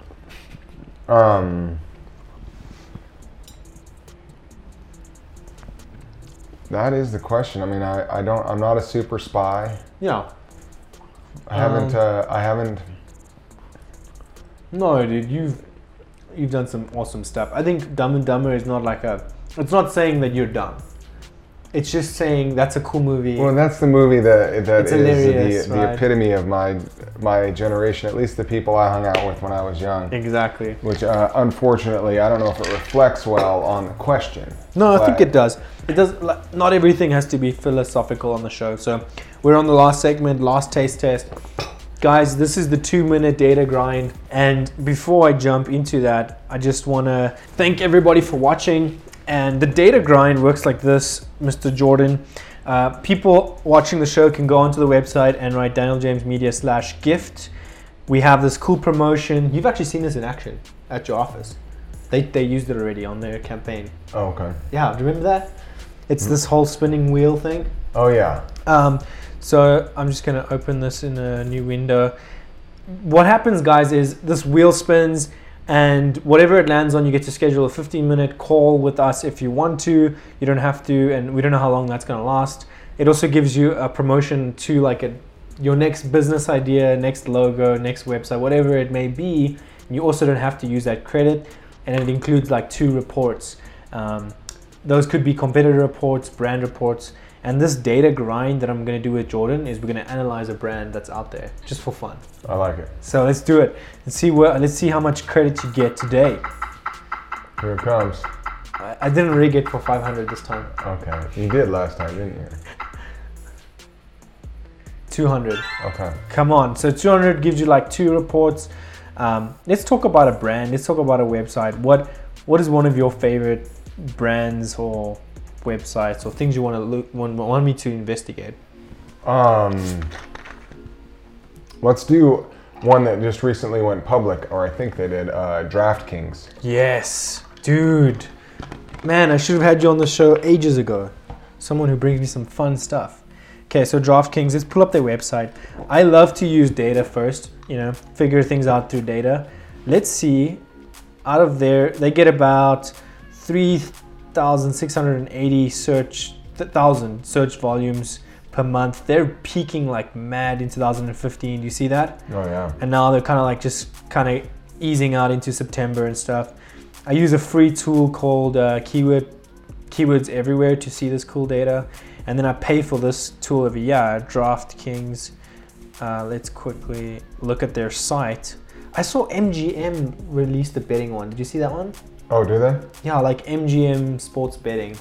um, that is the question. I mean, I, I don't. I'm not a super spy. Yeah. I haven't. Um, Uh, I haven't. No, dude, you've you've done some awesome stuff. I think Dumb and Dumber is not like a. It's not saying that you're dumb. It's just saying that's a cool movie. Well, that's the movie that that It's is hilarious, the, the right? epitome of my my generation. At least the people I hung out with when I was young. exactly. Which, uh, unfortunately, I don't know if it reflects well on the question. No, I think it does. It does. like, Not everything has to be philosophical on the show. So we're on the last segment, last taste test. Guys, this is the two minute data grind. And before I jump into that, I just want to thank everybody for watching. And the data grind works like this, Mr. Jordan. Uh, people watching the show can go onto the website and write Daniel James Media slash gift. We have this cool promotion. You've actually seen this in action at your office. They, they used it already on their campaign. Oh, okay. Yeah, do you remember that? It's this whole spinning wheel thing. Oh yeah. Um, so I'm just gonna open this in a new window. What happens, guys, is this wheel spins, and whatever it lands on, you get to schedule a 15 minute call with us if you want to. You don't have to, and we don't know how long that's gonna last. It also gives you a promotion to like a your next business idea, next logo, next website, whatever it may be. You also don't have to use that credit, and it includes like two reports. Um, those could be competitor reports, brand reports, and this data grind that I'm going to do with Jordan is we're going to analyze a brand that's out there just for fun. I like it. So let's do it. Let's see where. Let's see how much credit you get today. Here it comes. I, I didn't rig it for 500 this time. Okay. You did last time, didn't you? 200. Okay. Come on. So 200 gives you like two reports. Um, let's talk about a brand. Let's talk about a website. What What is one of your favorite brands or websites or things you want to look want, want me to investigate? Um, let's do one that just recently went public, or I think they did. Uh, DraftKings. Yes, dude. Man, I should have had you on the show ages ago. Someone who brings me some fun stuff. Okay, so DraftKings, let's pull up their website. I love to use data first, you know, figure things out through data. Let's see, out of there, they get about 3,680 search, thousand search volumes per month. They're peaking like mad in 2015. Do you see that? Oh yeah. and now they're kind of like just kind of easing out into September and stuff. I use a free tool called uh, Keyword Keywords Everywhere to see this cool data, and then I pay for this tool every year. DraftKings. Uh, let's quickly look at their site. I saw MGM release the betting one. Did you see that one? Oh, do they? Yeah, like MGM sports betting.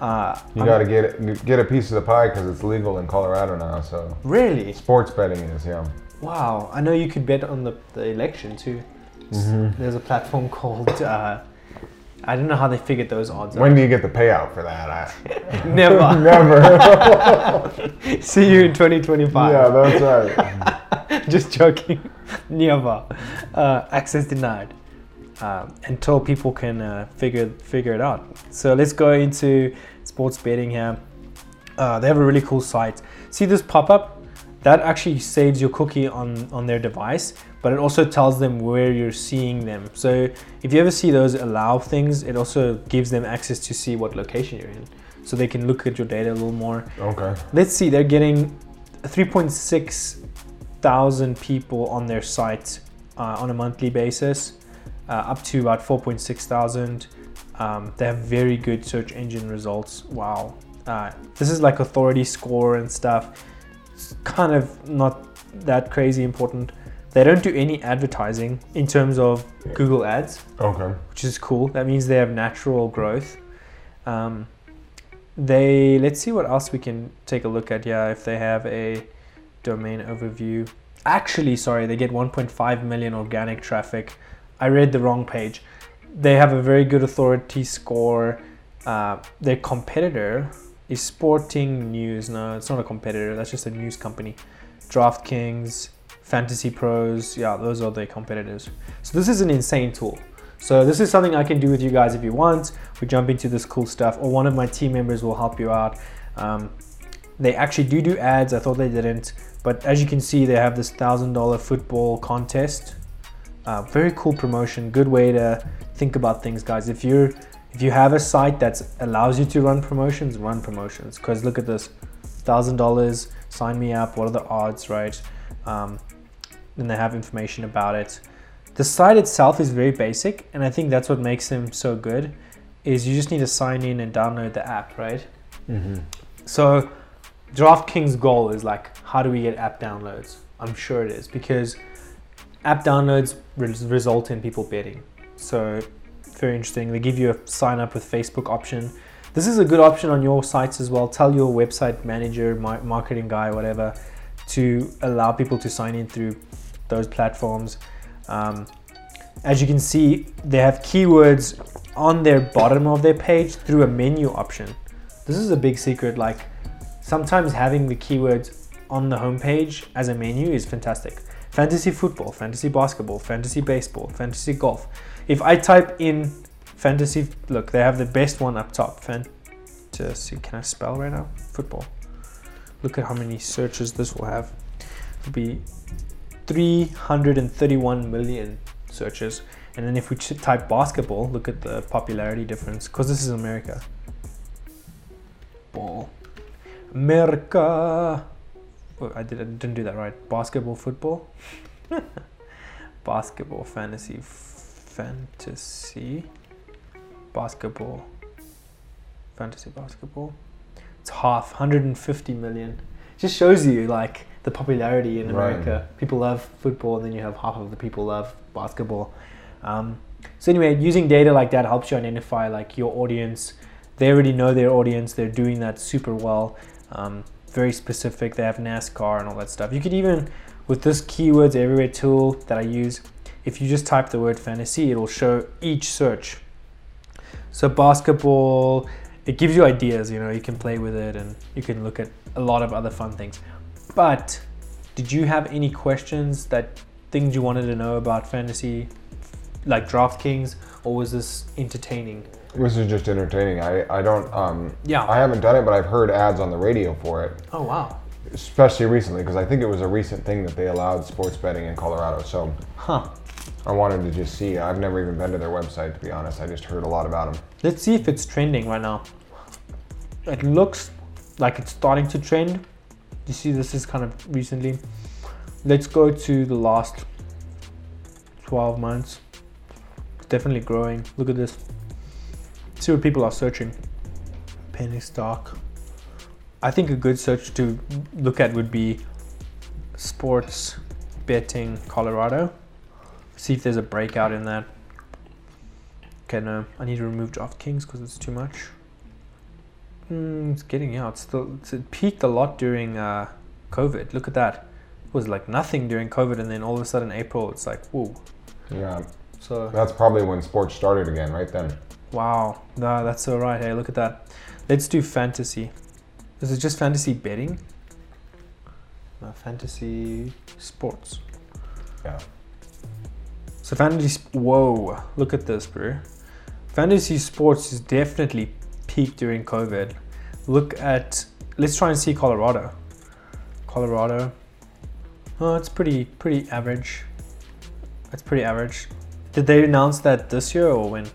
Uh, You got to get it, get a piece of the pie because it's legal in Colorado now. So really sports betting is yeah. Wow, I know you could bet on the, the election too. There's a platform called, uh, I don't know how they figured those odds When out. do you get the payout for that? I, Never. never. See you in 2025. yeah, that's right. Just joking. Never. Uh, access denied. Um, until people can uh, figure figure it out. So let's go into sports betting here. Uh, they have a really cool site. See this pop up? That actually saves your cookie on on their device, but it also tells them where you're seeing them. So if you ever see those allow things, it also gives them access to see what location you're in, so they can look at your data a little more. Okay. Let's see, they're getting 3.6 thousand people on their site uh, on a monthly basis, uh, up to about 4.6 thousand. Um, they have very good search engine results. Wow. Uh, this is like authority score and stuff. It's kind of not that crazy important. They don't do any advertising in terms of Google Ads Okay. which is cool. That means they have natural growth. Um, they let's see what else we can take a look at. Yeah, if they have a domain overview. Actually, sorry, they get 1.5 million organic traffic. I read the wrong page. They have a very good authority score. Uh, their competitor is Sporting News. No, it's not a competitor. That's just a news company. DraftKings, Fantasy Pros. Yeah, those are their competitors. So this is an insane tool. So this is something I can do with you guys if you want. We jump into this cool stuff, or one of my team members will help you out. Um, they actually do do ads. I thought they didn't, but as you can see, they have this thousand dollar football contest. Uh, very cool promotion. Good way to think about things, guys. If you're if you have a site that allows you to run promotions, run promotions. Because look at this, thousand dollars. Sign me up. What are the odds, right? Um, then they have information about it. The site itself is very basic, and I think that's what makes them so good. Is you just need to sign in and download the app, right? So, DraftKings' goal is like, how do we get app downloads? I'm sure it is because app downloads res- result in people betting. So, very interesting. They give you a sign up with Facebook option. This is a good option on your sites as well. Tell your website manager, mar- marketing guy, whatever, to allow people to sign in through those platforms. Um, as you can see, they have keywords on their bottom of their page through a menu option. This is a big secret. Like sometimes having the keywords on the homepage as a menu is fantastic. Fantasy football, fantasy basketball, fantasy baseball, fantasy golf. If I type in fantasy, look, they have the best one up top. Fantasy. Can I spell right now? Football. Look at how many searches this will have. It'll be 331 million searches. And then if we type basketball, look at the popularity difference because this is America. Ball. America. I, did, I didn't do that right. Basketball, football. basketball, fantasy, f- fantasy, basketball, fantasy basketball. It's half, 150 million. It Just shows you like the popularity in Right. America. People love football, and then you have half of the people love basketball. Um, so anyway, using data like that helps you identify like your audience. They already know their audience. They're doing that super well. Um, very specific. They have NASCAR and all that stuff. You could even, with this keywords everywhere tool that I use, if you just type the word fantasy, it'll show each search. So basketball, it gives you ideas. You know, you can play with it and you can look at a lot of other fun things. But did you have any questions that things you wanted to know about fantasy, like DraftKings, or was this entertaining? This is just entertaining. I, I don't um Yeah. I haven't done it, but I've heard ads on the radio for it, Oh wow, especially recently because I think it was a recent thing that they allowed sports betting in Colorado. So huh? I wanted to just see. I've never even been to their website to be honest. I just heard a lot about them. Let's see if it's trending right now. It looks like it's starting to trend. You see, this is kind of recently. Let's go to the last 12 months. It's definitely growing. Look at this. See what people are searching. Penny stock. I think a good search to look at would be sports betting Colorado. See if there's a breakout in that. Okay, no, I need to remove DraftKings because it's too much. Mm, it's getting out. Still, it's, it peaked a lot during uh, COVID. Look at that. It was like nothing during COVID, and then all of a sudden April, it's like whoa. Yeah, So that's probably when sports started again, right then. Wow, no, that's so right. Hey, look at that. Let's do fantasy. Is it just fantasy betting? No, fantasy sports. Yeah. So fantasy, whoa, look at this, bro. Fantasy sports is definitely peaked during COVID. Look at, let's try and see Colorado. Colorado, oh, it's pretty pretty average. It's pretty average. Did they announce that this year or when?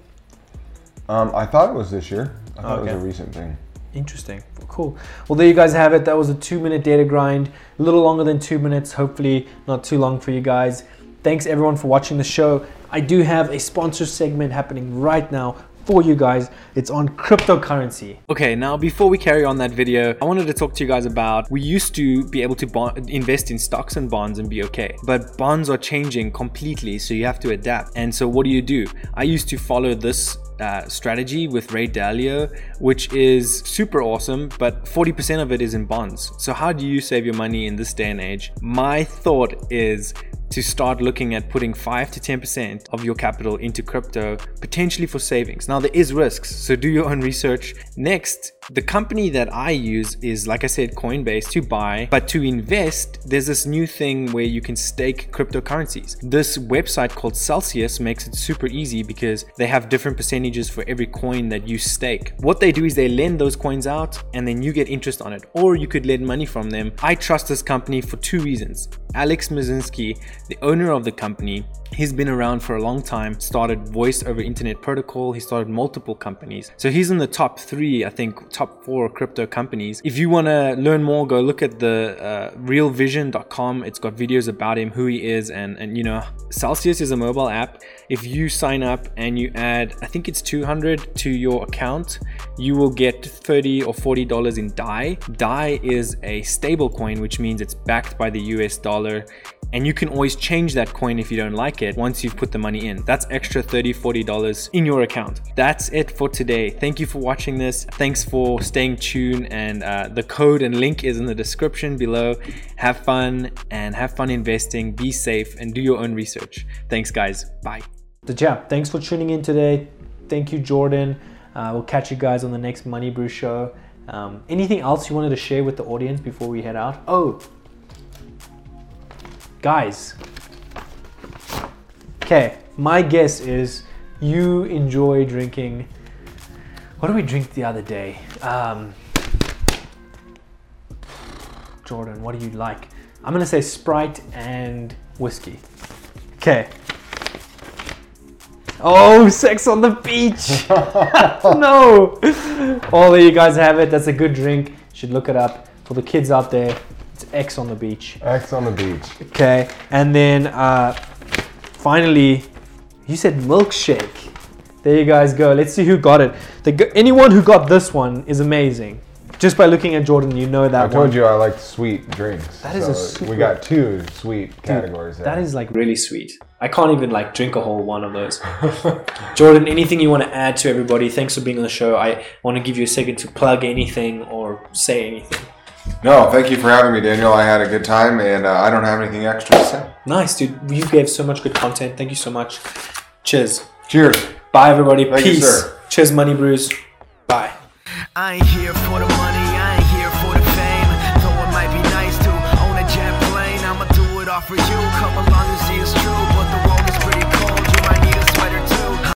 Um, I thought it was this year. I thought it was a recent thing. Interesting. Cool. Well, there you guys have it. That was a two minute data grind. A little longer than two minutes. Hopefully, not too long for you guys. Thanks everyone for watching the show. I do have a sponsor segment happening right now for you guys. It's on cryptocurrency. Okay, now before we carry on that video, I wanted to talk to you guys about we used to be able to bond, invest in stocks and bonds and be okay, but bonds are changing completely, so you have to adapt. And so, what do you do? I used to follow this uh, strategy with Ray Dalio, which is super awesome, but 40% of it is in bonds. So, how do you save your money in this day and age? My thought is to start looking at putting 5 to 10% of your capital into crypto, potentially for savings. Now, there is risks, so do your own research. Next, the company that I use is, like I said, Coinbase to buy, but to invest, there's this new thing where you can stake cryptocurrencies. This website called Celsius makes it super easy because they have different percentages for every coin that you stake. What they do is they lend those coins out and then you get interest on it, or you could lend money from them. I trust this company for two reasons. Alex Mashinsky the owner of the company. He's been around for a long time, started voice over internet protocol, he started multiple companies. So he's in the top three, I think, top four crypto companies. If you want to learn more, go look at the uh, realvision.com. It's got videos about him, who he is, and, and you know, Celsius is a mobile app. If you sign up and you add, I think it's 200 to your account, you will get 30 or 40 dollars in DAI. DAI is a stable coin, which means it's backed by the US dollar and you can always change that coin if you don't like it once you've put the money in. That's extra $30, $40 in your account. That's it for today. Thank you for watching this. Thanks for staying tuned and uh, the code and link is in the description below. Have fun and have fun investing. Be safe and do your own research. Thanks guys. Bye. The Jap, thanks for tuning in today. Thank you, Jordan. Uh, we'll catch you guys on the next Money Brew show. Um, anything else you wanted to share with the audience before we head out? Oh, guys. Okay, my guess is you enjoy drinking. What did we drink the other day? Um, Jordan, what do you like? I'm gonna say Sprite and whiskey. Okay. Oh, sex on the beach. no. All of you guys have it. That's a good drink. You should look it up. For the kids out there, it's X on the beach. X on the beach. Okay. And then uh, finally, you said milkshake. There you guys go. Let's see who got it. The, anyone who got this one is amazing. Just by looking at Jordan, you know that I one. told you I like sweet drinks. That is a super- We got two sweet categories there. That is like really sweet. I can't even like drink a whole one of those. Jordan, anything you want to add to everybody? Thanks for being on the show. I want to give you a second to plug anything or say anything. No, thank you for having me, Daniel. I had a good time, and uh, I don't have anything extra to say. Nice, dude. You gave so much good content. Thank you so much. Cheers. Cheers. Bye, everybody. Thank you, Peace. sir. Cheers, Money Brews. Bye.